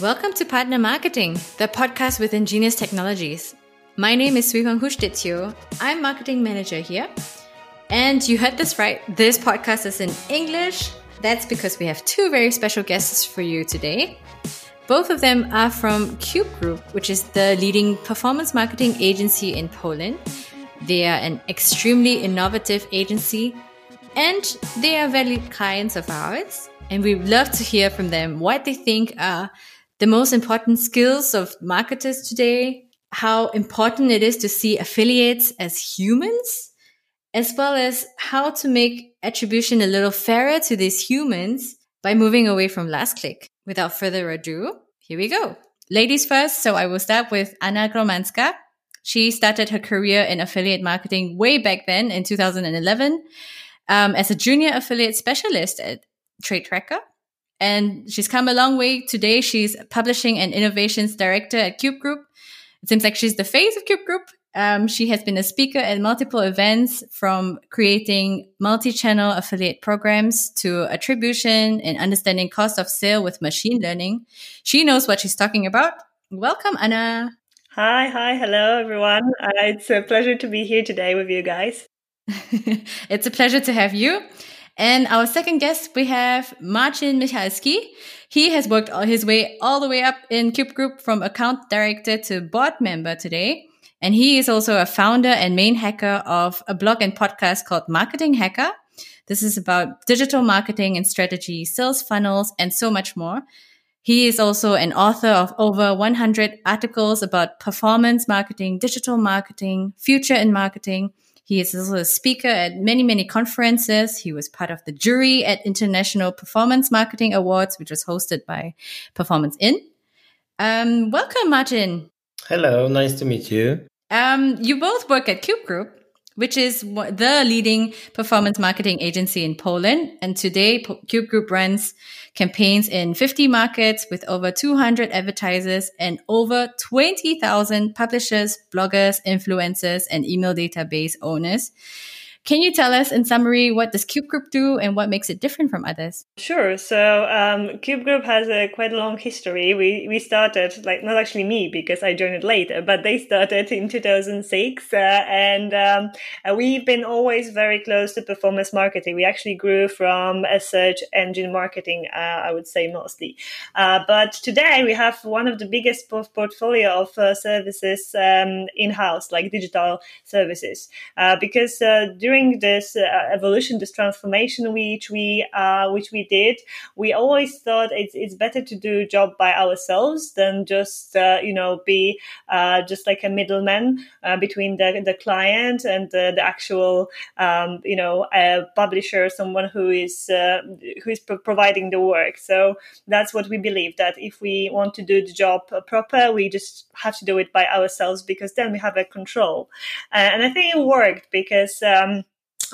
Welcome to Partner Marketing, the podcast with Ingenious Technologies. My name is Suihong Hushtitio. I'm marketing manager here. And you heard this right. This podcast is in English. That's because we have two very special guests for you today. Both of them are from Cube Group, which is the leading performance marketing agency in Poland. They are an extremely innovative agency and they are valued clients of ours. And we love to hear from them what they think are the most important skills of marketers today, how important it is to see affiliates as humans, as well as how to make attribution a little fairer to these humans by moving away from last click. Without further ado, here we go. Ladies first. So I will start with Anna Gromanska. She started her career in affiliate marketing way back then in 2011 um, as a junior affiliate specialist at TradeTracker and she's come a long way. Today, she's publishing and innovations director at Cube Group. It seems like she's the face of Cube Group. Um, she has been a speaker at multiple events from creating multi-channel affiliate programs to attribution and understanding cost of sale with machine learning. She knows what she's talking about. Welcome, Anna. Hi, hi, hello, everyone. Uh, it's a pleasure to be here today with you guys. it's a pleasure to have you. And our second guest, we have Marcin Michalski. He has worked his way all the way up in Cube Group from account director to board member today. And he is also a founder and main hacker of a blog and podcast called Marketing Hacker. This is about digital marketing and strategy, sales funnels, and so much more. He is also an author of over 100 articles about performance marketing, digital marketing, future in marketing, he is also a speaker at many, many conferences. He was part of the jury at International Performance Marketing Awards, which was hosted by Performance In. Um, welcome, Martin. Hello, nice to meet you. Um, you both work at Cube Group, which is the leading performance marketing agency in Poland. And today, Cube Group runs campaigns in 50 markets with over 200 advertisers and over 20,000 publishers, bloggers, influencers, and email database owners. Can you tell us in summary what does Cube Group do and what makes it different from others? Sure. So um, Cube Group has a quite long history. We we started like not actually me because I joined it later, but they started in 2006, uh, and um, uh, we've been always very close to performance marketing. We actually grew from a search engine marketing, uh, I would say mostly, uh, but today we have one of the biggest portfolio of uh, services um, in house, like digital services, uh, because during during this uh, evolution, this transformation which we uh, which we did, we always thought it's it's better to do a job by ourselves than just uh, you know be uh, just like a middleman uh, between the the client and the, the actual um, you know publisher, someone who is uh, who is pro- providing the work. So that's what we believe that if we want to do the job proper, we just have to do it by ourselves because then we have a control. and I think it worked because. Um,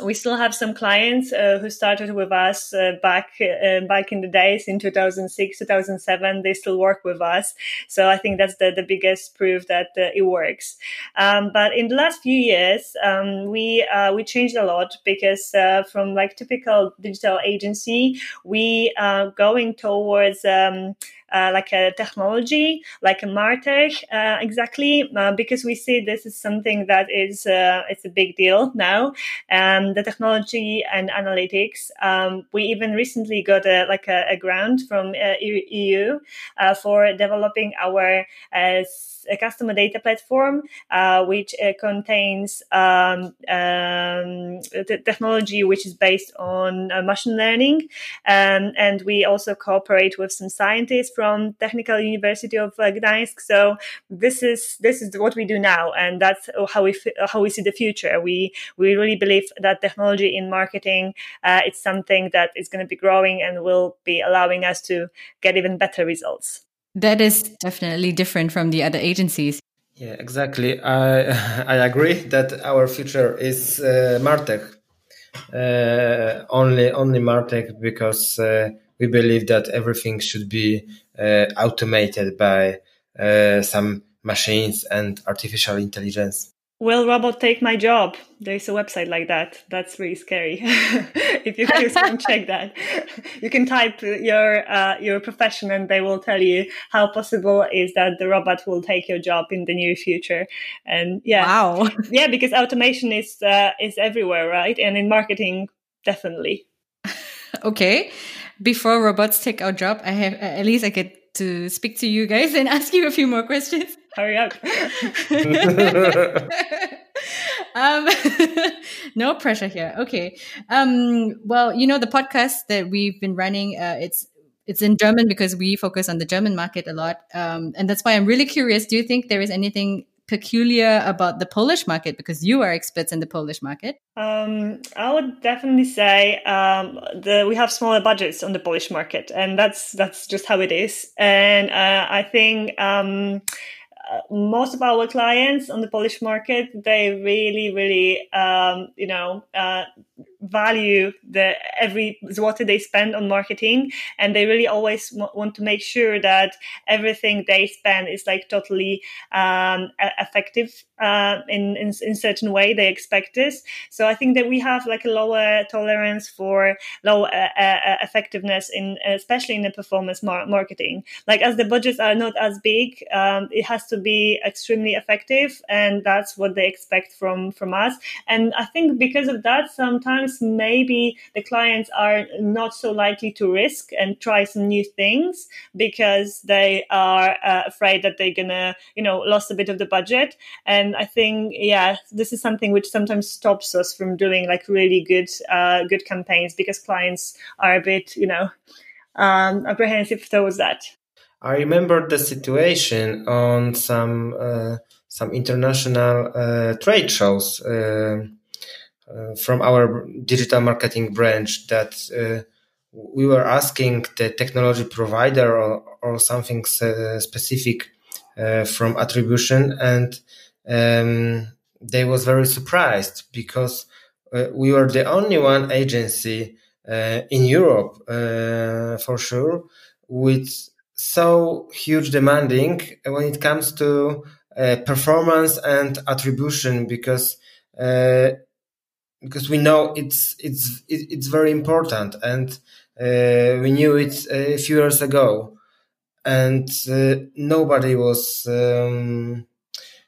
we still have some clients uh, who started with us uh, back uh, back in the days in 2006 2007 they still work with us. So i think that's the, the biggest proof that uh, it works. Um, but in the last few years um, we uh, we changed a lot because uh, from like typical digital agency we are going towards um, uh, like a technology, like a Martech, uh, exactly, uh, because we see this is something that is uh, it's a big deal now. Um, the technology and analytics. Um, we even recently got a, like a, a grant from EU for developing our a customer data platform, uh, which uh, contains um, um, technology which is based on uh, machine learning. Um, and we also cooperate with some scientists from Technical University of uh, Gdańsk. So this is this is what we do now, and that's how we how we see the future. We we really believe that technology in marketing uh, it's something that is going to be growing and will be allowing us to get even better results. That is definitely different from the other agencies. Yeah, exactly. I I agree that our future is uh, Martech. Uh, only only Martech because uh, we believe that everything should be uh, automated by uh, some machines and artificial intelligence. will robot take my job? There's a website like that. That's really scary. if you just can check that, you can type your uh, your profession, and they will tell you how possible is that the robot will take your job in the near future. And yeah, wow, yeah, because automation is uh, is everywhere, right? And in marketing, definitely. okay, before robots take our job, I have at least I get to speak to you guys and ask you a few more questions. Hurry up. um, no pressure here. Okay. Um, well, you know, the podcast that we've been running, uh, it's it's in German because we focus on the German market a lot. Um, and that's why I'm really curious. Do you think there is anything peculiar about the Polish market because you are experts in the Polish market? Um, I would definitely say um, we have smaller budgets on the Polish market, and that's that's just how it is. And uh, I think um, uh, most of our clients on the Polish market they really, really, um, you know, uh, value the every zloty they spend on marketing and they really always w- want to make sure that everything they spend is like totally um, effective uh, in, in in certain way they expect this. So i think that we have like a lower tolerance for low uh, uh, effectiveness in especially in the performance mar- marketing. Like as the budgets are not as big um, it has to be extremely effective and that's what they expect from from us. And i think because of that sometimes maybe the clients are not so likely to risk and try some new things because they are uh, afraid that they're gonna, you know, lost a bit of the budget. And I think, yeah, this is something which sometimes stops us from doing like really good, uh, good campaigns because clients are a bit, you know, um, apprehensive towards that. I remember the situation on some uh, some international uh, trade shows. Uh, from our digital marketing branch that uh, we were asking the technology provider or, or something uh, specific from attribution and um, they was very surprised because we were the only one agency in Europe for sure with so huge demanding when it comes to uh, performance and attribution because uh, because we know it's it's it's very important and uh, we knew it a few years ago and uh, nobody was um,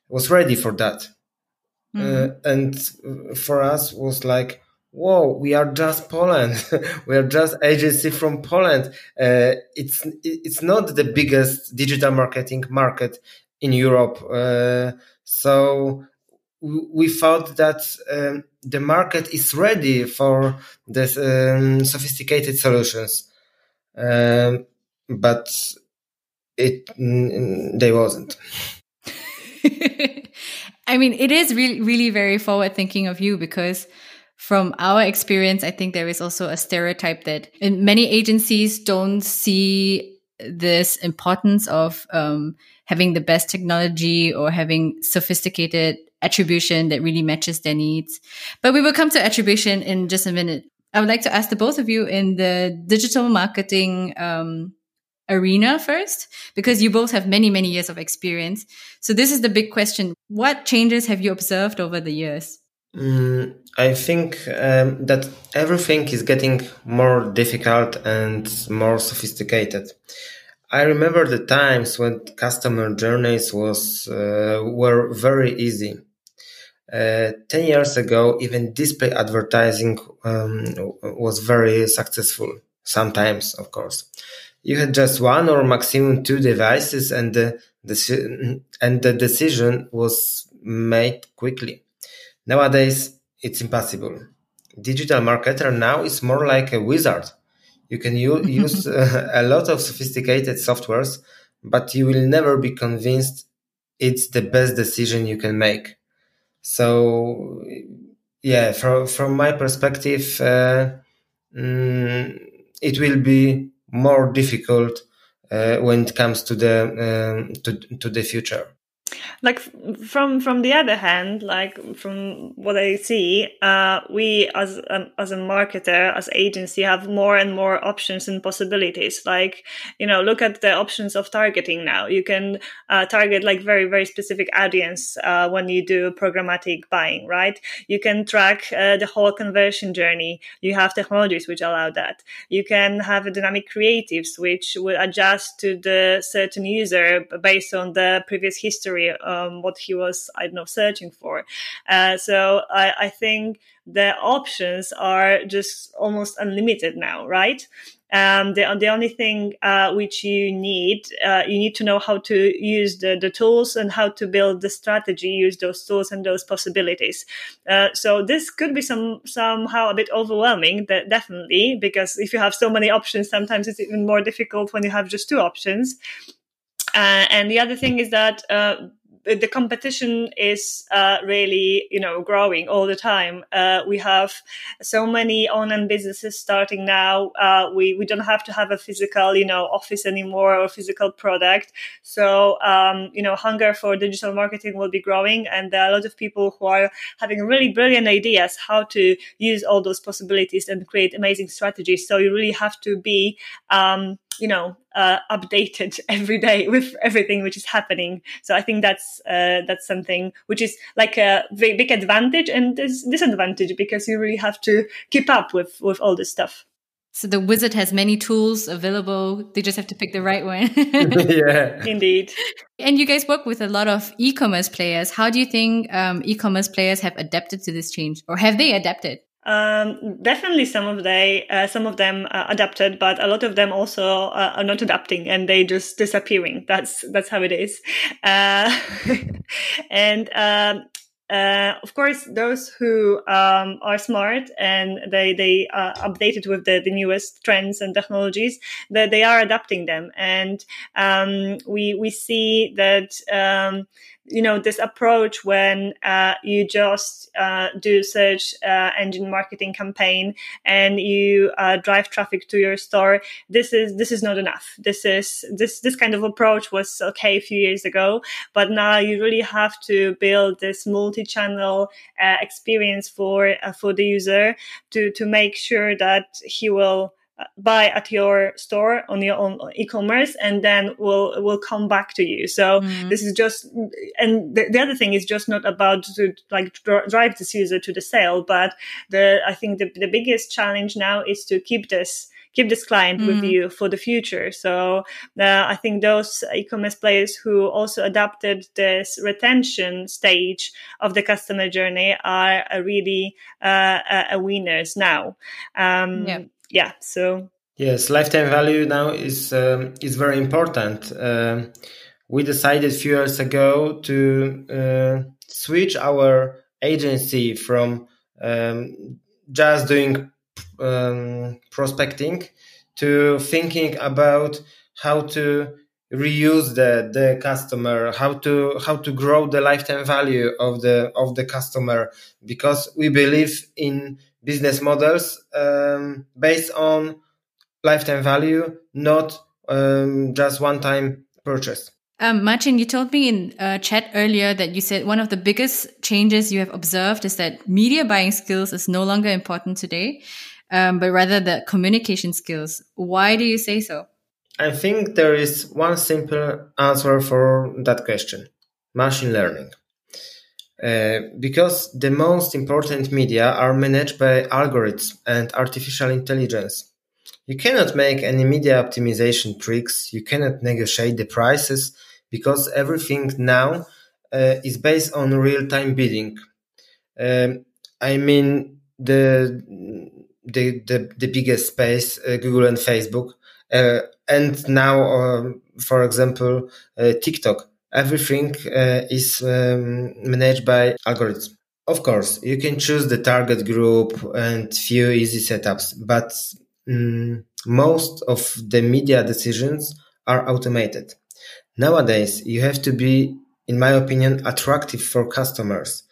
was ready for that. Uh, and for us was like whoa we are just poland. We are just agency from poland. Uh, it's it's not the biggest digital marketing market in europe uh, so we thought that um, the market is ready for the um, sophisticated solutions, um, but it mm, they wasn't. I mean, it is really, really very forward thinking of you because from our experience, I think there is also a stereotype that many agencies don't see this importance of um, having the best technology or having sophisticated attribution that really matches their needs. But we will come to attribution in just a minute. I would like to ask the both of you in the digital marketing um, arena first, because you both have many, many years of experience. So this is the big question. What changes have you observed over the years? Mm, I think um, that everything is getting more difficult and more sophisticated. I remember the times when customer journeys was uh, were very easy. Uh, 10 years ago, even display advertising um, was very successful. Sometimes, of course. You had just one or maximum two devices and the, and the decision was made quickly. Nowadays, it's impossible. Digital marketer now is more like a wizard. You can u- use uh, a lot of sophisticated softwares, but you will never be convinced it's the best decision you can make. So yeah, from from my perspective, uh, mm, it will be more difficult uh, when it comes to the um, to to the future. Like from from the other hand like from what i see uh, we as um, as a marketer as agency have more and more options and possibilities. Like you know look at the options of targeting now. You can uh, target like very very specific audience uh, when you do programmatic buying right? You can track uh, the whole conversion journey. You have technologies which allow that. You can have dynamic creatives which will adjust to the certain user based on the previous history um, what he was I don't know searching for. Uh, so I, I think the options are just almost unlimited now, right? Um, the, the only thing uh, which you need, uh, you need to know how to use the, the tools and how to build the strategy, use those tools and those possibilities. Uh, so this could be some somehow a bit overwhelming, definitely, because if you have so many options, sometimes it's even more difficult when you have just two options. Uh, and the other thing is that uh, the competition is uh, really you know growing all the time. Uh, we have so many online businesses starting now. Uh, we we don't have to have a physical you know office anymore or physical product. So um, you know hunger for digital marketing will be growing and there are a lot of people who are having really brilliant ideas how to use all those possibilities and create amazing strategies. So you really have to be um, you know uh, updated every day with everything which is happening. So I think that's uh, that's something which is like a very big advantage and disadvantage because you really have to keep up with with all this stuff. So the wizard has many tools available. They just have to pick the right one. yeah, indeed. And you guys work with a lot of e-commerce players. How do you think um, e-commerce players have adapted to this change, or have they adapted? Um, definitely, some of they, uh, some of them uh, adapted, but a lot of them also uh, are not adapting, and they just disappearing. That's that's how it is. Uh, and um, uh, of course, those who um, are smart and they they are updated with the, the newest trends and technologies, that they are adapting them, and um, we we see that um, you know this approach when uh, you just uh, do search uh, engine marketing campaign and you uh, drive traffic to your store this is this is not enough. This is this this kind of approach was okay a few years ago but now you really have to build this multi-channel uh, experience for uh, for the user to to make sure that he will buy at your store on your own e-commerce and then we'll will come back to you so mm. this is just and the, the, other thing is just not about to like drive this user to the sale but the i think the, the biggest challenge now is to keep this keep this client mm. with you for the future. So uh, I think those e-commerce players who also adapted this retention stage of the customer journey are really uh, uh, winners now. Um, yeah yeah, so yes, lifetime value now is um, is very important. Uh, we decided a few years ago to uh, switch our agency from um, just doing um, prospecting to thinking about how to reuse the the customer how to how to grow the lifetime value of the of the customer because we believe in business models um, based on lifetime value, not um, just one time purchase. Um, Martin, you told me in uh, chat earlier that you said one of the biggest changes you have observed is that media buying skills is no longer important today, um, but rather the communication skills. Why do you say so? I think there is one simple answer for that question machine learning. Uh, because the most important media are managed by algorithms and artificial intelligence. You cannot make any media optimization tricks, you cannot negotiate the prices because everything now uh, is based on real time bidding. Um, I mean, the, the, the, the biggest space, uh, Google and Facebook, uh, and now, um, for example, uh, TikTok everything uh, is um, managed by algorithms. Of course, you can choose the target group and few easy setups, but um, most of the media decisions are automated. Nowadays, you have to be, in my opinion, attractive for customers.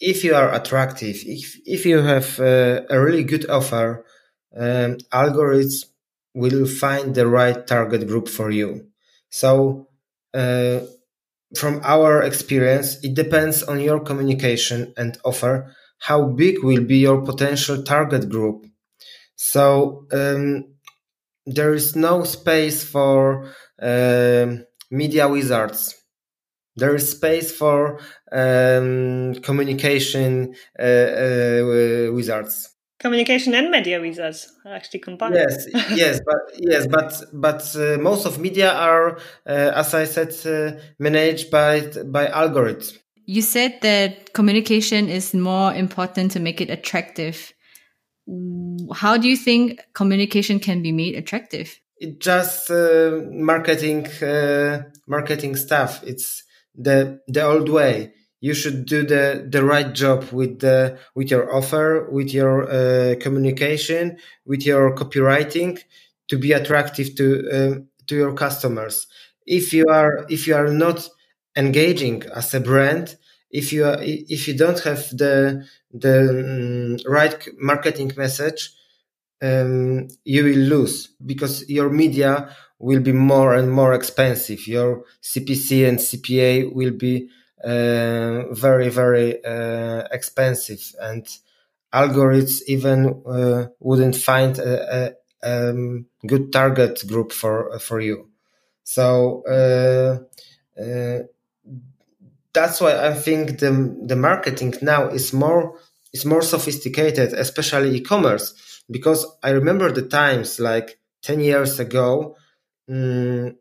If you are attractive, if, if you have uh, a really good offer, um, algorithms will find the right target group for you. So uh, from our experience, it depends on your communication and offer how big will be your potential target group. So um, there is no space for uh, media wizards. There is space for um, communication uh, uh, wizards communication and media wizards are actually combined. Yes, yes, but yes, but but uh, most of media are, uh, as I said, uh, managed by by algorithms. You said that communication is more important to make it attractive. How do you think communication can be made attractive? It just uh, marketing uh, marketing stuff. It's the the old way you should do the the right job with the with your offer with your uh, communication with your copywriting to be attractive to um, to your customers. If you are if you are not engaging as a brand if you are, if you don't have the the um, right marketing message um, you will lose because your media will be more and more expensive. Your cpc and cpa will be uh, very very uh, expensive. And algorithms even uh, wouldn't find a, a um, good target group for for you. So that's why I think the the marketing now is more is more sophisticated, especially e-commerce, because I remember the times like ten years ago, um,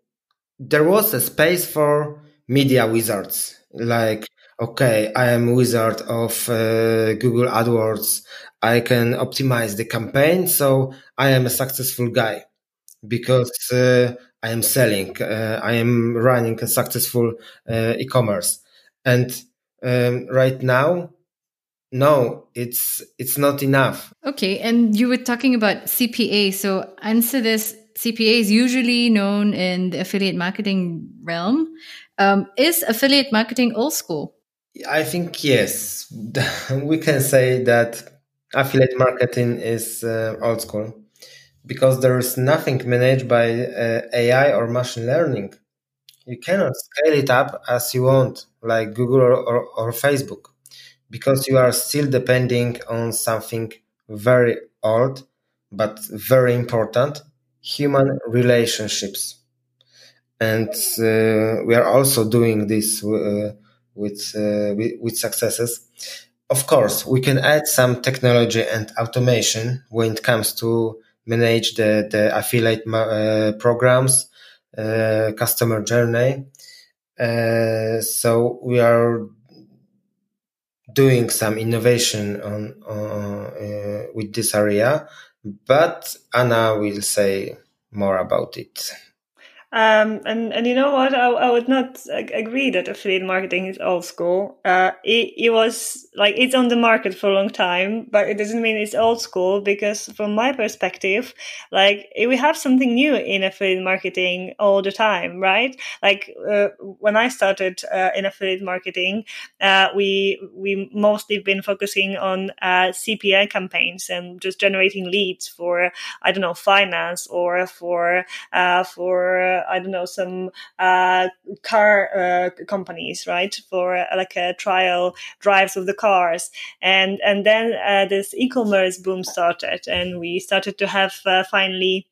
there was a space for media wizards like okay i am wizard of uh, google adwords. I can optimize the campaign so i am a successful guy because uh, i am selling uh, i am running a successful uh, e-commerce. And um, right now no it's it's not enough. Okay and you were talking about cpa so answer this cpa is usually known in the affiliate marketing realm um, is affiliate marketing old school? I think yes. we can say that affiliate marketing is uh, old school because there is nothing managed by uh, AI or machine learning. You cannot scale it up as you want, like Google or, or, or Facebook, because you are still depending on something very old but very important human relationships and uh, we are also doing this uh, with, uh, with, successes. Of course, we can add some technology and automation when it comes to manage the the affiliate uh, programs, uh, customer journey. Uh, so we are doing some innovation on with this area, but Anna will say more about it. Um, and and you know what? I, I would not agree that affiliate marketing is old school. Uh, it, it was like it's on the market for a long time, but it doesn't mean it's old school because from my perspective, like we have something new in affiliate marketing all the time, right? Like uh, when I started uh, in affiliate marketing, uh, we we mostly been focusing on uh, CPA campaigns and just generating leads for I don't know finance or for uh, for I don't know some uh, car uh, companies, right, for uh, like a trial drives of the cars, and and then this e-commerce boom started, and we started to have finally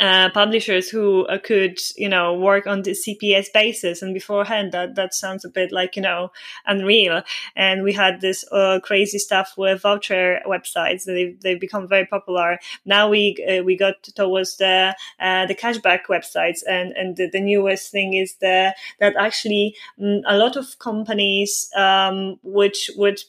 uh, publishers who uh, could, you know, work on the CPS basis. And beforehand, that, that sounds a bit like, you know, unreal. And we had this uh, crazy stuff with voucher websites. They've, they've become very popular. Now we, uh, we got towards the, uh, the cashback websites. And, and the, the, newest thing is the, that actually um, a lot of companies, um, which would,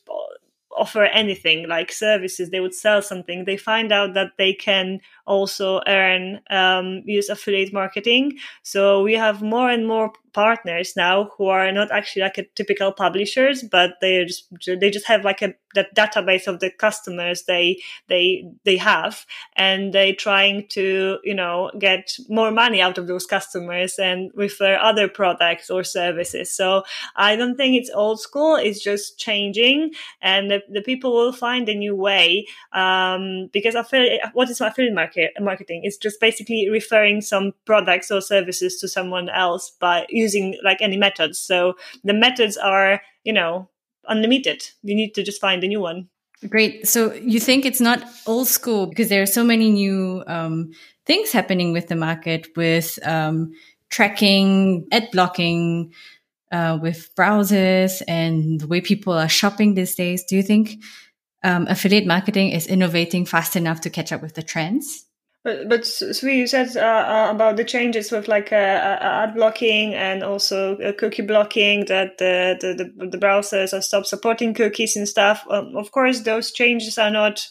offer anything like services they would sell something they find out that they can also earn um, use affiliate marketing so we have more and more partners now who are not actually like a typical publishers, but they just they just have like a that database of the customers they they they have, and they trying to you know get more money out of those customers and refer other products or services. So I don't think it's old school; it's just changing, and the, the people will find a new way um, because affiliate. What is affiliate market marketing? It's just basically referring some products or services to someone else by using like any methods. So the methods are, you know, unlimited. You need to just find a new one. Great. So you think it's not old school because there are so many new um, things happening with the market with um, tracking, ad blocking, uh, with browsers and the way people are shopping these days. Do you think um, affiliate marketing is innovating fast enough to catch up with the trends? But but Sui, you said uh, uh, about the changes with like uh, uh ad blocking and also uh, cookie blocking that the, the, the browsers are stopped supporting cookies and stuff. Um, of course, those changes are not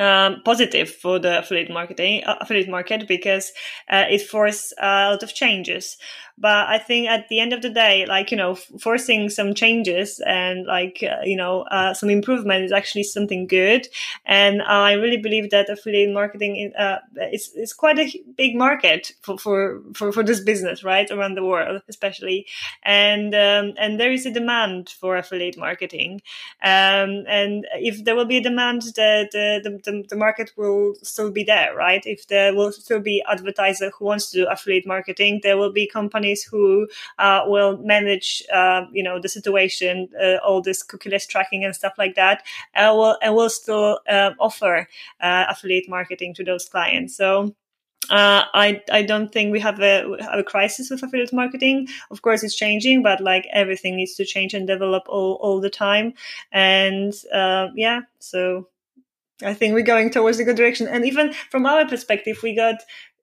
um, positive for the affiliate marketing uh, affiliate market because uh, it forces a lot of changes but i think at the end of the day like you know forcing some changes and like uh, you know uh, some improvement is actually something good. And i really believe that affiliate marketing uh, is, is quite a big market for, for, for, for this business right around the world especially. And um, and there is a demand for affiliate marketing. Um, and if there will be a demand the, the, the, the market will still be there right? If there will still be advertiser who wants to do affiliate marketing there will be companies companies who uh, will manage, uh, you know, the situation, uh, all this cookieless tracking and stuff like that, and will and will still um, offer uh, affiliate marketing to those clients. So. Uh, I I don't think we have a have a crisis with affiliate marketing. Of course, it's changing, but like everything needs to change and develop all all the time. And uh, yeah, so I think we're going towards a good direction. And even from our perspective, we got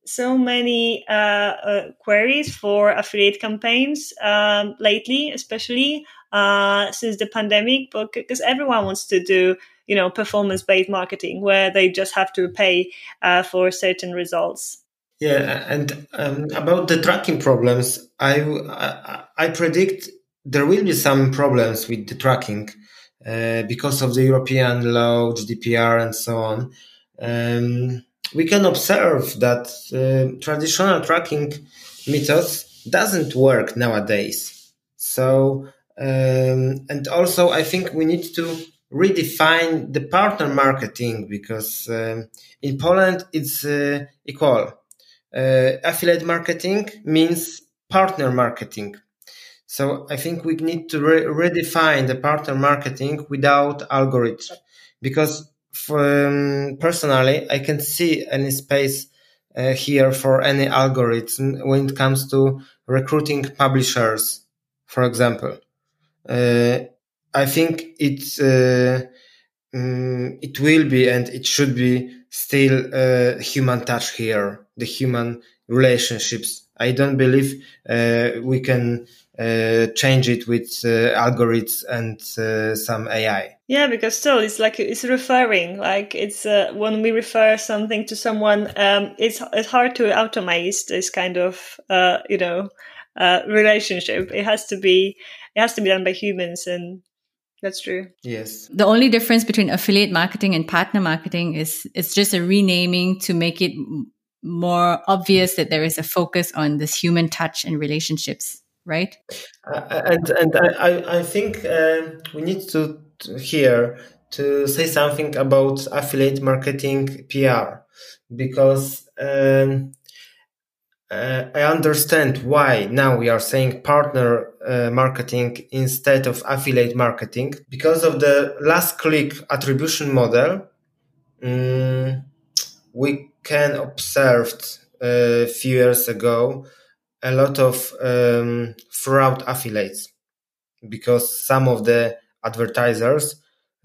so many uh, uh, queries for affiliate campaigns um, lately, especially uh, since the pandemic, because everyone wants to do you know performance based marketing where they just have to pay uh, for certain results. Yeah, and um, about the tracking problems, I, I, I predict there will be some problems with the tracking uh, because of the European law, GDPR, and so on. Um, we can observe that uh, traditional tracking methods doesn't work nowadays. So, um, and also I think we need to redefine the partner marketing because um, in Poland it's uh, equal. Uh, affiliate marketing means partner marketing. So I think we need to re- redefine the partner marketing without algorithms because um, personally, I can see any space uh, here for any algorithm when it comes to recruiting publishers, for example. Uh, I think it's uh, um, it will be and it should be still uh, human touch here, the human relationships. I don't believe uh, we can uh, change it with uh, algorithms and uh, some AI. Yeah, because still it's like it's referring. Like it's uh, when we refer something to someone, um, it's it's hard to automate this kind of uh, you know uh, relationship. It has to be it has to be done by humans, and that's true. Yes. The only difference between affiliate marketing and partner marketing is it's just a renaming to make it more obvious that there is a focus on this human touch and relationships right? Uh, and and I, I think uh, we need to, to here to say something about affiliate marketing PR because um, uh, I understand why now we are saying partner uh, marketing instead of affiliate marketing because of the last click attribution model. Um, we can observe a uh, few years ago a lot of um, fraud affiliates because some of the advertisers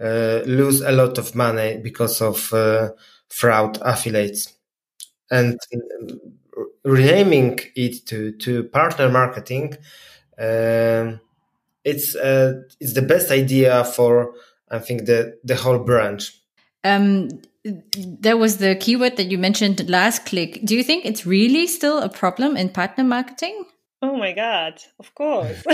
uh, lose a lot of money because of uh, fraud affiliates and uh, renaming it to, to partner marketing um, it's uh, it's the best idea for I think the the whole branch. Um, that was the keyword that you mentioned last click. Do you think it's really still a problem in partner marketing? Oh my god, of course.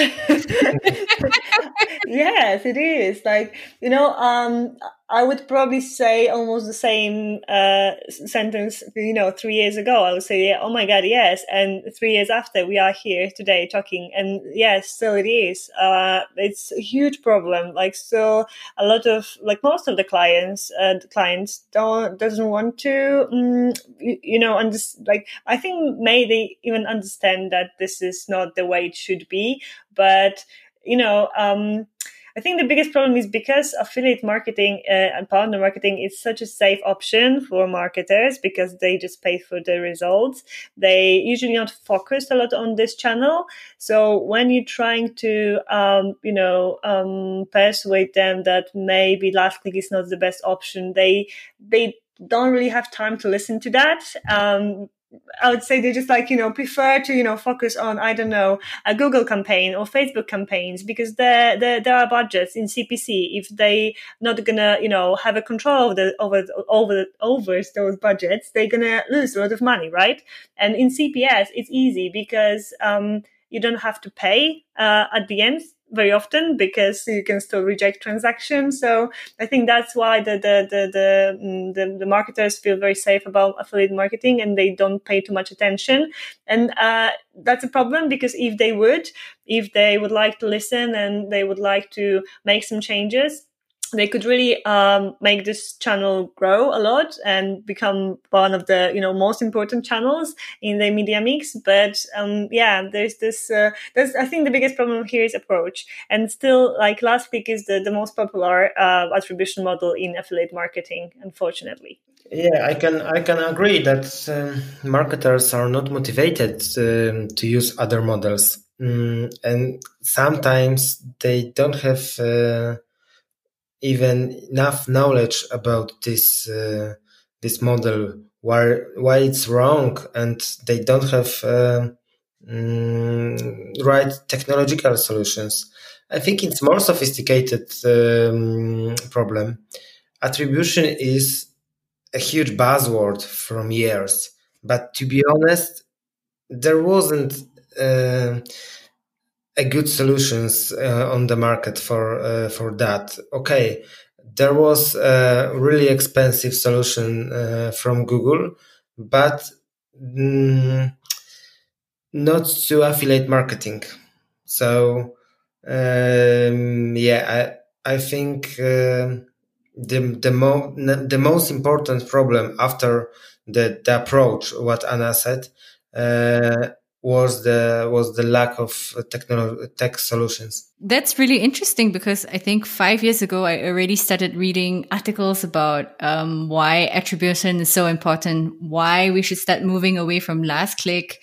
yes, it is. Like, you know, um I would probably say almost the same uh, sentence, you know, three years ago. I would say, yeah, oh my God, yes. And three years after, we are here today talking. And yes, still it is. Uh, it's a huge problem. Like, still a lot of, like most of the clients, uh, clients don't, doesn't want to, um, you, you, know, under, like, I think may they even understand that this is not the way it should be. But, you know, um, I think the biggest problem is because affiliate marketing uh, and partner marketing is such a safe option for marketers because they just pay for the results. They usually not focused a lot on this channel. So when you're trying to, um, you know, um, persuade them that maybe last click is not the best option, they they don't really have time to listen to that. Um, I would say they just like, you know, prefer to, you know, focus on, I don't know, a Google campaign or Facebook campaigns because there, there, there are budgets in CPC. If they not gonna, you know, have a control over the, over, over, over those budgets, they're gonna lose a lot of money, right? And in CPS, it's easy because, um, you don't have to pay, uh, at the end very often because you can still reject transactions. So I think that's why the the the the, mm, the, the marketers feel very safe about affiliate marketing and they don't pay too much attention. And uh, that's a problem because if they would, if they would like to listen and they would like to make some changes, they could really um, make this channel grow a lot and become one of the you know most important channels in the media mix. But um, yeah there's this uh, i think the biggest problem here is approach. And still like last click is the, the most popular uh, attribution model in affiliate marketing unfortunately. Yeah i can i can agree that um, marketers are not motivated um, to use other models. Mm, and sometimes they don't have uh, even enough knowledge about this uh, this model. Why why it's wrong and they don't have uh, mm, right technological solutions. I think it's more sophisticated um, problem. Attribution is a huge buzzword from years but to be honest there wasn't uh, a good solutions uh, on the market for uh, for that. Okay, there was a really expensive solution uh, from Google, but mm, not to affiliate marketing. So um, yeah, I I think uh, the the mo- the most important problem after the the approach what Anna said uh, was the was the lack of technology tech solutions. That's really interesting because i think five years ago i already started reading articles about um, why attribution is so important why we should start moving away from last click.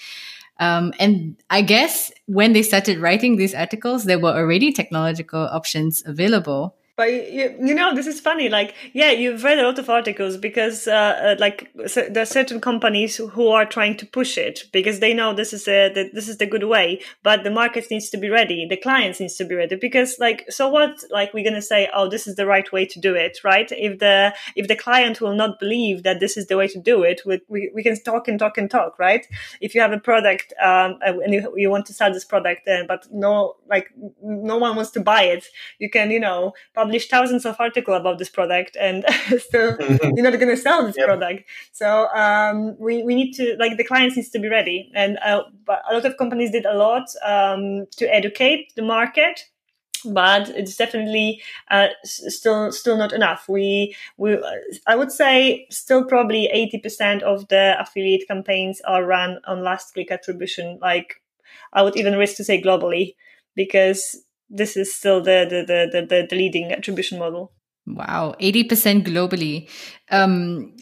Um, and i guess when they started writing these articles there were already technological options available but you, you know this is funny like yeah you've read a lot of articles because uh, uh, like so there are certain companies who are trying to push it because they know this is a the, this is the good way but the market needs to be ready the clients needs to be ready because like so what like we're to say oh this is the right way to do it right? If the if the client will not believe that this is the way to do it we, we, we can talk and talk and talk right? If you have a product um, and you, you want to sell this product uh, but no like no one wants to buy it you can you know thousands of articles about this product and still you're not going to sell this yep. product so um, we, we need to like the clients needs to be ready and uh, a lot of companies did a lot um, to educate the market but it's definitely uh, still still not enough. We we I would say still probably eighty percent of the affiliate campaigns are run on last click attribution. Like I would even risk to say globally because this is still the the the the, the leading attribution model. Wow, eighty percent globally. Um,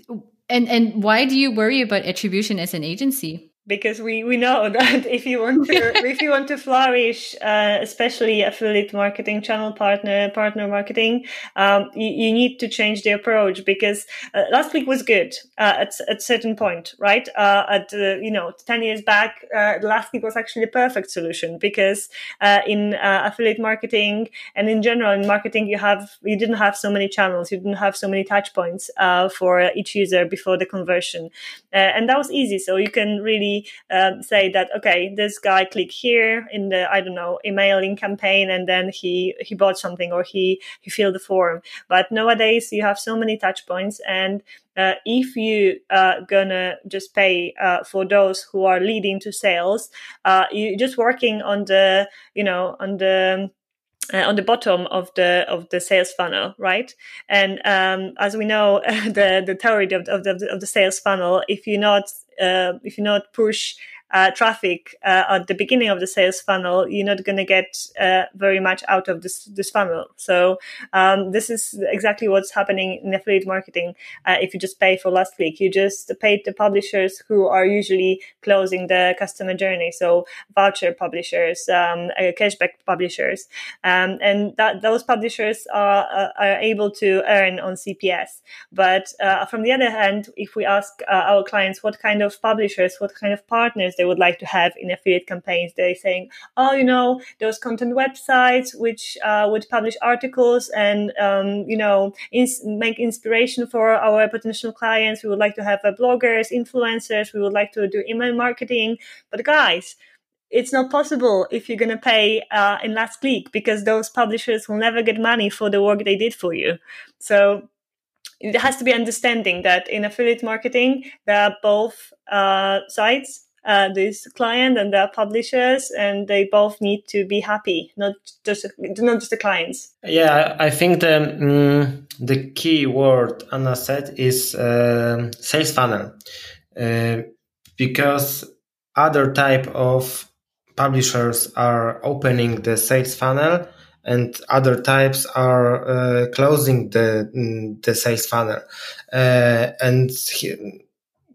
and and why do you worry about attribution as an agency? Because we, we know that if you want to if you want to flourish, uh, especially affiliate marketing, channel partner, partner marketing, um, you, you, need to change the approach because uh, last click was good uh, at at certain point, right? Uh, at uh, you know ten years back, uh, last click was actually the perfect solution because in affiliate marketing and in general in marketing, you have you didn't have so many channels, you didn't have so many touch points for each user before the conversion, and that was easy. So you can really um, say that okay, this guy clicked here in the I don't know emailing campaign, and then he he bought something or he he filled the form. But nowadays you have so many touch points, and uh, if you are uh, gonna just pay uh, for those who are leading to sales, uh, you just working on the you know on the uh, on the bottom of the of the sales funnel, right? And um, as we know, the the theory of, of the of the sales funnel, if you're not uh, if you not push uh, traffic uh, at the beginning of the sales funnel, you're not going to get uh, very much out of this this funnel. So um, this is exactly what's happening in affiliate marketing. Uh, if you just pay for last click, you just pay the publishers who are usually closing the customer journey. So voucher publishers, um, uh, cashback publishers, um, and that those publishers are uh, are able to earn on CPS. But from the other hand, if we ask our clients what kind of publishers, what kind of partners they would like to have in affiliate campaigns. They're saying, oh, you know, those content websites which uh, would publish articles and, um, you know, ins- make inspiration for our potential clients. We would like to have uh, bloggers, influencers. We would like to do email marketing. But guys, it's not possible if you're going to pay uh, in last click because those publishers will never get money for the work they did for you. So it has to be understanding that in affiliate marketing, there are both uh, sides uh, this client and their publishers, and they both need to be happy, not just not just the clients. Yeah, I think the um, the key word Anna said is uh, sales funnel, uh, because other type of publishers are opening the sales funnel and other types are uh, closing the mm, the sales funnel uh, and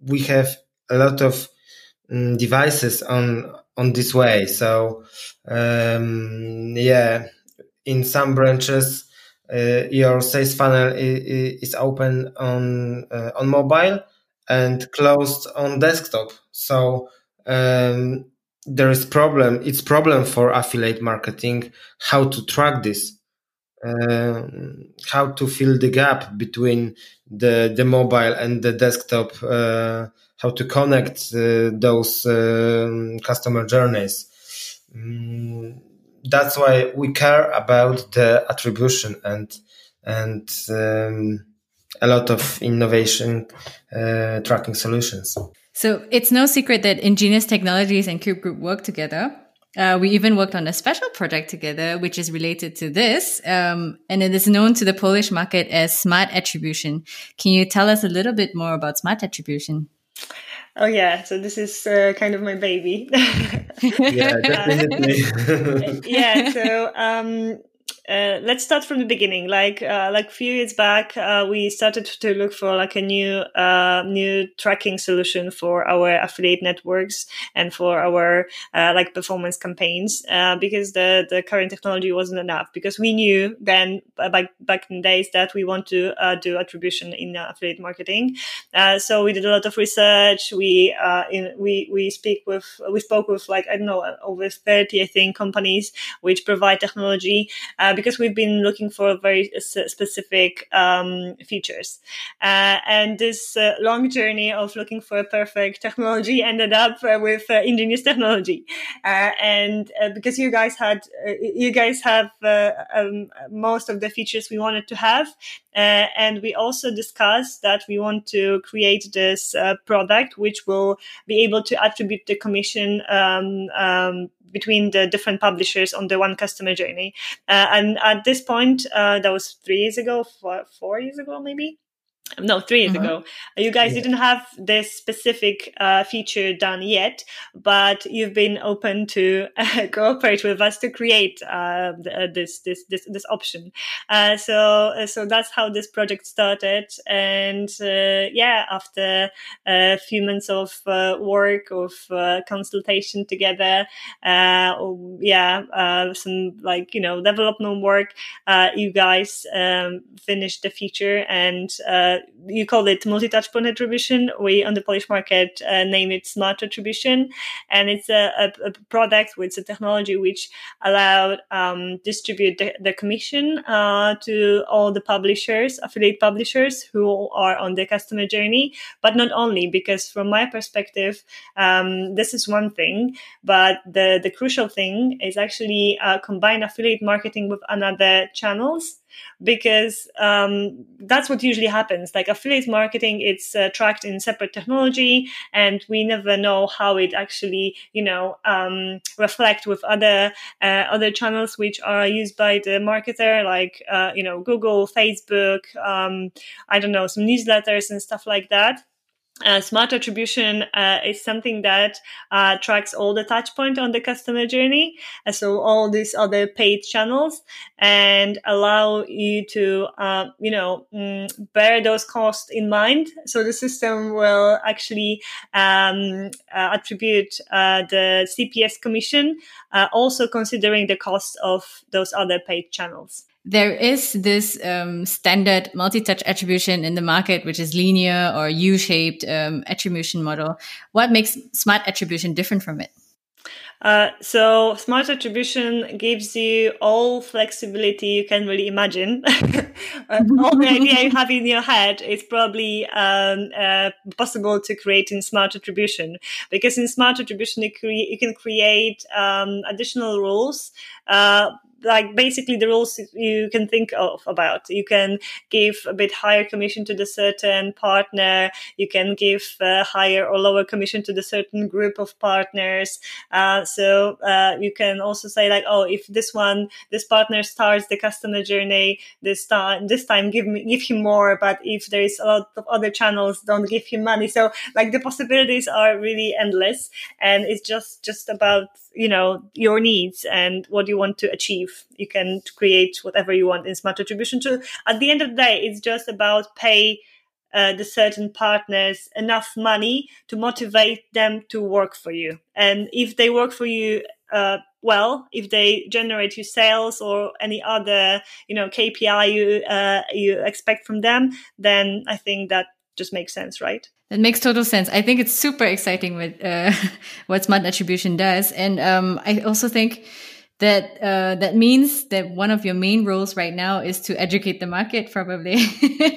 we have a lot of devices on on this way. So um, yeah, in some branches, uh, your sales funnel is, is open on uh, on mobile and closed on desktop. So um, there is problem. It's problem for affiliate marketing how to track this. Uh, how to fill the gap between the the mobile and the desktop uh, how to connect uh, those um, customer journeys. Mm, that's why we care about the attribution and and um, a lot of innovation uh, tracking solutions. So it's no secret that Ingenious Technologies and Cube Group work together. Uh, we even worked on a special project together, which is related to this, um, and it is known to the Polish market as smart attribution. Can you tell us a little bit more about smart attribution? Oh yeah, so this is uh, kind of my baby. yeah, definitely. yeah, so um, uh, let's start from the beginning. Like uh, like a few years back, uh, we started to look for like a new uh, new tracking solution for our affiliate networks and for our uh, like performance campaigns uh, because the the current technology wasn't enough. Because we knew then back back in days that we want to do attribution in affiliate marketing. so we did a lot of research. We in, we we speak with we spoke with like I don't know over thirty I think companies which provide technology because we've been looking for very specific um, features. Uh, and this uh, long journey of looking for a perfect technology ended up uh, with ingenious technology. And because you guys had, you guys have um, most of the features we wanted to have, and we also discussed that we want to create this product which will be able to attribute the commission um, um, between the different publishers on the one customer journey. Uh, and at this point, uh, that was three years ago, four, four years ago, maybe no three years uh-huh. ago you guys yeah. didn't have this specific uh, feature done yet but you've been open to uh, cooperate with us to create uh, this, this this this option uh, so uh, so that's how this project started and uh, yeah after a few months of work of consultation together yeah some like you know development work you guys um, finished the feature and you call it multi-touch point attribution. We on the Polish market uh, name it smart attribution, and it's a, a, a, product with a technology which allowed um, distribute the, the commission uh, to all the publishers, affiliate publishers who are on the customer journey. But not only, because from my perspective, um, this is one thing, but the the crucial thing is actually uh, combine affiliate marketing with another channels because um, that's what usually happens. Like affiliate marketing, it's uh, tracked in separate technology, and we never know how it actually, you know, um, reflect with other uh, other channels which are used by the marketer, like uh, you know, Google, Facebook, um, I don't know, some newsletters and stuff like that. Uh, smart attribution uh, is something that uh, tracks all the touch point on the customer journey uh, so all these other paid channels and allow you to uh, you know mm, bear those costs in mind. So the system will actually um, uh, attribute the cps commission also considering the cost of those other paid channels there is this um, standard multi-touch attribution in the market, which is linear or U-shaped um, attribution model. What makes smart attribution different from it? Uh, so smart attribution gives you all flexibility you can really imagine. uh, all the idea you have in your head is probably um, uh, possible to create in smart attribution because in smart attribution you, cre- you can create um, additional rules uh, like basically the rules you can think of about. You can give a bit higher commission to the certain partner. You can give a higher or lower commission to the certain group of partners. Uh, so uh, you can also say like, oh, if this one, this partner starts the customer journey this time, this time give me give him more. But if there is a lot of other channels, don't give him money. So like the possibilities are really endless, and it's just just about you know your needs and what you want to achieve. You can create whatever you want in smart attribution to at the end of the day it's just about pay uh, the certain partners enough money to motivate them to work for you. And if they work for you uh, well if they generate you sales or any other you know kpi you uh, you expect from them then i think that just makes sense, right? That makes total sense. I think it's super exciting what uh, what smart attribution does, and um, I also think that uh, that means that one of your main roles right now is to educate the market probably.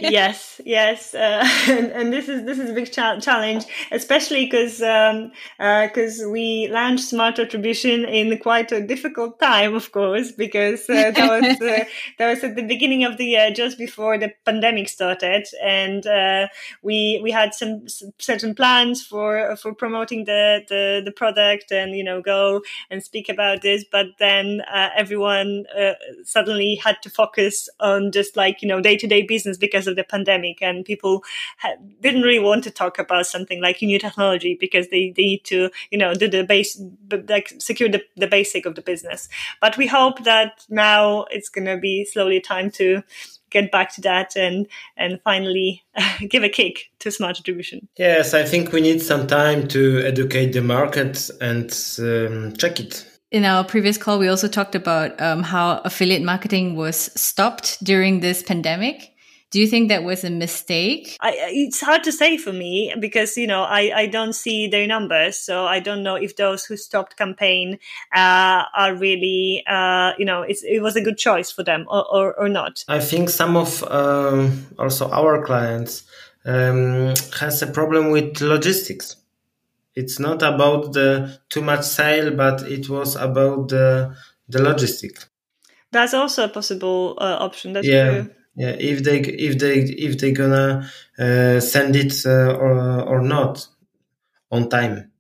Yes yes uh, and, and, this is this is a big cha- challenge especially because because um, uh, we launched smart attribution in quite a difficult time of course because uh, that was uh, that was at the beginning of the year just before the pandemic started and uh, we we had some, some, certain plans for for promoting the, the the product and you know go and speak about this but then then uh, everyone uh, suddenly had to focus on just like you know day to day business because of the pandemic, and people ha- didn't really want to talk about something like new technology because they, they need to you know do the base like secure the, the basic of the business. But we hope that now it's going to be slowly time to get back to that and and finally give a kick to smart attribution. Yes, I think we need some time to educate the market and um, check it in our previous call, we also talked about um, how affiliate marketing was stopped during this pandemic. Do you think that was a mistake? I, it's hard to say for me because you know I, I don't see their numbers, so I don't know if those who stopped campaign uh, are really uh, you know it was a good choice for them or, or, or not. I think some of um, also our clients um, has a problem with logistics it's not about the too much sale, but it was about the the logistic. That's also a possible uh, option. That's yeah. true. Yeah, if they if they if they gonna uh, send it uh, or or not on time.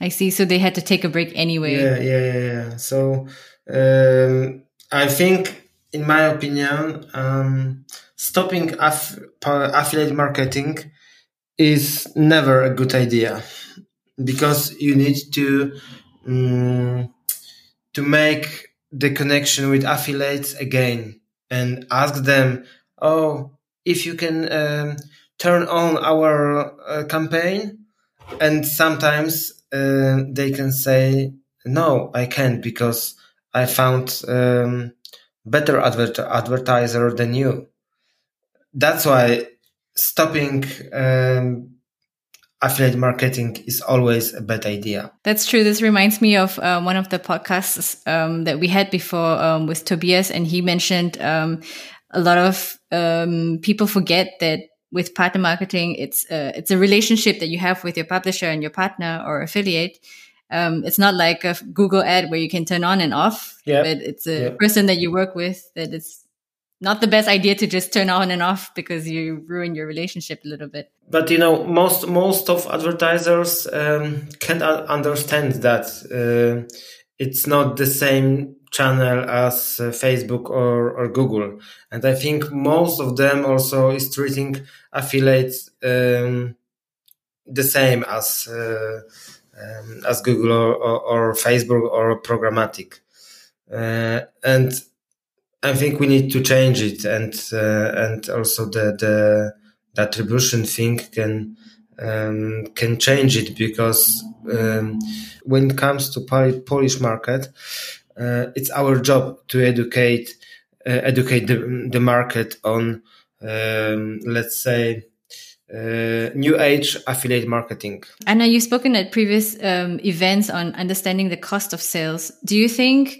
I see. So they had to take a break anyway. Yeah, yeah, yeah. yeah. So um, I think, in my opinion, um, stopping aff- affiliate marketing is never a good idea because you need to um, to make the connection with affiliates again and ask them oh if you can um, turn on our uh, campaign and sometimes uh, they can say no i can't because i found um, better adver- advertiser than you. That's why stopping um, affiliate marketing is always a bad idea. That's true. This reminds me of uh, one of the podcasts um, that we had before um, with Tobias, and he mentioned um, a lot of um, people forget that with partner marketing, it's uh, it's a relationship that you have with your publisher and your partner or affiliate. Um, it's not like a Google ad where you can turn on and off, Yep. but it's a Yep. person that you work with that it's not the best idea to just turn on and off because you ruin your relationship a little bit. But you know, most most of advertisers um, can't understand that uh, it's not the same channel as uh, Facebook or, or Google, and I think most of them also is treating affiliates um, the same as uh, um, as Google or, or, or Facebook or programmatic, uh, and I think we need to change it, and uh, and also the the the attribution thing can um, can change it because um, when it comes to Pol- Polish market, uh, it's our job to educate uh, educate the, the market on um, let's say uh, new age affiliate marketing. Anna, you've spoken at previous um, events on understanding the cost of sales. Do you think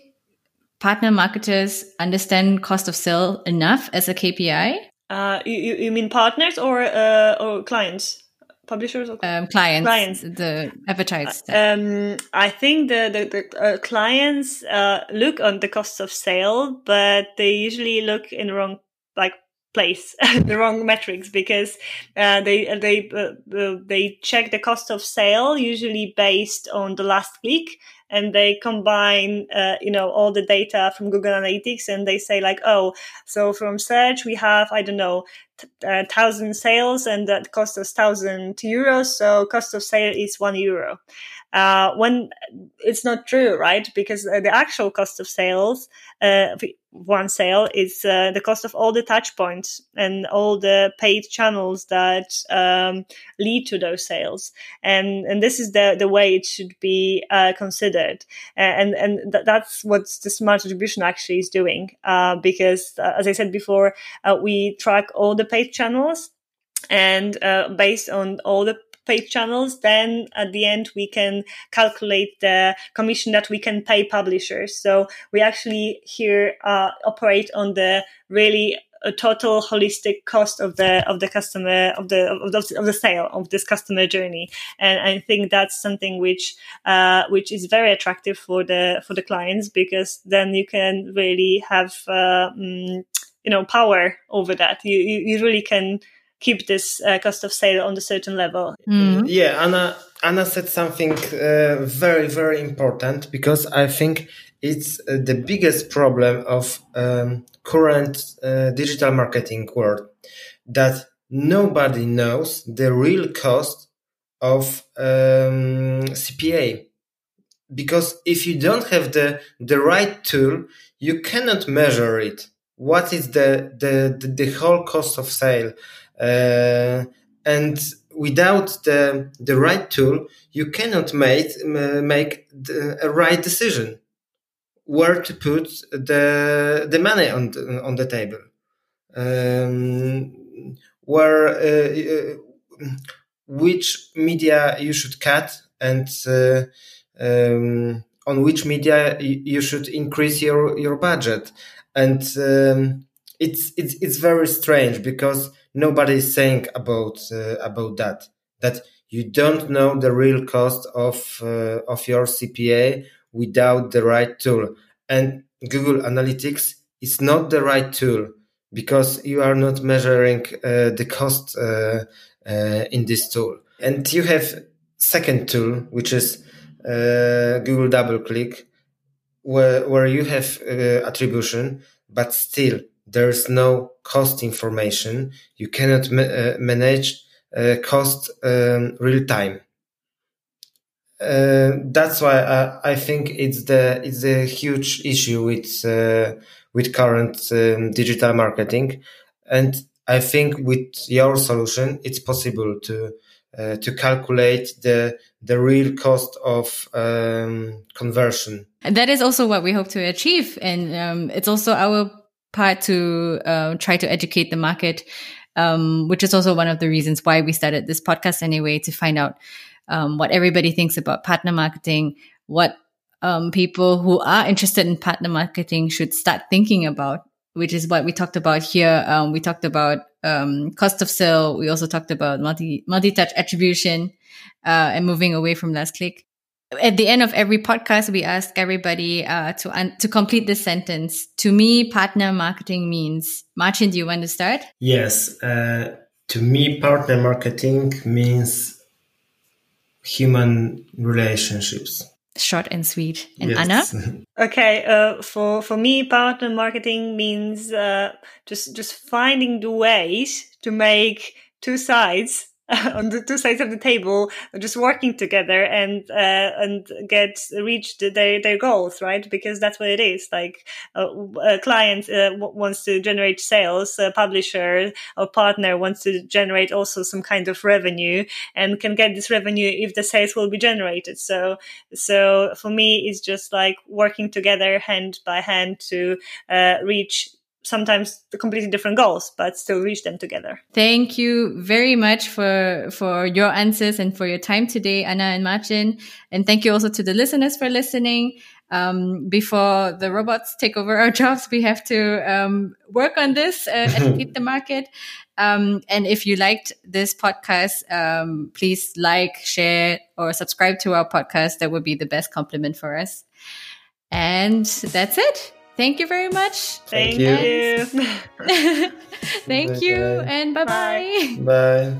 partner marketers understand cost of sale enough as a KPI? Uh, you, you mean partners or uh, or clients, publishers or Um, clients, Clients. the advertisers. Um, I think the the, the uh, clients uh, look on the cost of sale, but they usually look in the wrong like place, the wrong metrics because uh, they they uh, uh, they check the cost of sale usually based on the last click. And they combine, uh, you know, all the data from Google Analytics, and they say like, oh, so from search we have, I don't know, uh, thousand sales, and that cost us thousand euros. So cost of sale is one euro uh, when it's not true, right? Because uh, the actual cost of sales, uh, one sale is uh, the cost of all the touch points and all the paid channels that um, lead to those sales, and and this is the the way it should be uh, considered, and and th- that's what the smart attribution actually is doing, uh, because as I said before, we track all the paid channels and uh, based on all the paid channels then at the end we can calculate the commission that we can pay publishers. So we actually here uh, operate on the really a total holistic cost of the of the customer of the of the, of the sale of this customer journey. And i think that's something which uh, which is very attractive for the for the clients because then you can really have uh, mm, you know power over that. You you, you really can keep this uh, cost of sale on a certain level. Mhm. Yeah, Anna Anna said something uh, very very important because I think it's uh, the biggest problem of um, current uh, digital marketing world that nobody knows the real cost of um, CPA because if you don't have the the right tool you cannot measure it what is the the the, the whole cost of sale uh, and without the the right tool you cannot make make the, a right decision where to put the the money on the, on the table. Um, where uh, uh, which media you should cut and uh, um, on which media you should increase your your budget. And um, it's it's it's very strange because nobody is saying about uh, about that. That you don't know the real cost of uh, of your CPA without the right tool. And Google Analytics is not the right tool because you are not measuring uh, the cost uh, uh, in this tool. And you have second tool which is uh, Google DoubleClick where where you have attribution but still there's no cost information. You cannot ma- uh, manage uh, cost um, real time. Uh, that's why I, I think it's the it's a huge issue with uh, with current um, digital marketing, and I think with your solution it's possible to uh, to calculate the the real cost of um, conversion. And that is also what we hope to achieve. And um, it's also our part to uh, try to educate the market um, which is also one of the reasons why we started this podcast anyway, to find out um, what everybody thinks about partner marketing, what um, people who are interested in partner marketing should start thinking about, which is what we talked about here. Um, we talked about um, cost of sale. We also talked about multi multi touch attribution uh, and moving away from last click. At the end of every podcast, we ask everybody uh, to un- to complete this sentence. To me, partner marketing means. Martin, do you want to start? Yes. Uh, to me, partner marketing means human relationships short and sweet. And yes. Anna? okay, uh, for for me, partner marketing means uh, just just finding the ways to make two sides on the two sides of the table, just working together and uh, and get reach their their goals, right? Because that's what it is. Like a, a client uh, wants to generate sales, a publisher or partner wants to generate also some kind of revenue, and can get this revenue if the sales will be generated. So so for me, it's just like working together hand by hand to uh, reach sometimes completely different goals but still reach them together. Thank you very much for for your answers and for your time today anna and martin and thank you also to the listeners for listening. Um, before the robots take over our jobs we have to um, work on this uh, educate the market. Um, and if you liked this podcast um, please like share or subscribe to our podcast. That would be the best compliment for us. And that's it Thank you very much. Thank, Thank you. Thank you, and bye-bye. Bye.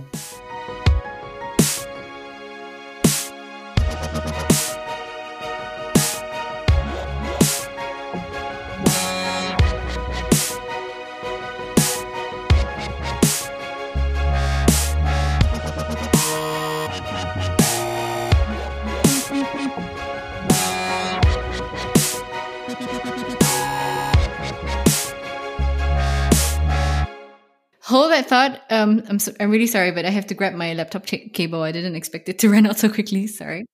Hold that thought. Um, I'm so, I'm really sorry, but I have to grab my laptop cable. I didn't expect it to run out so quickly. Sorry.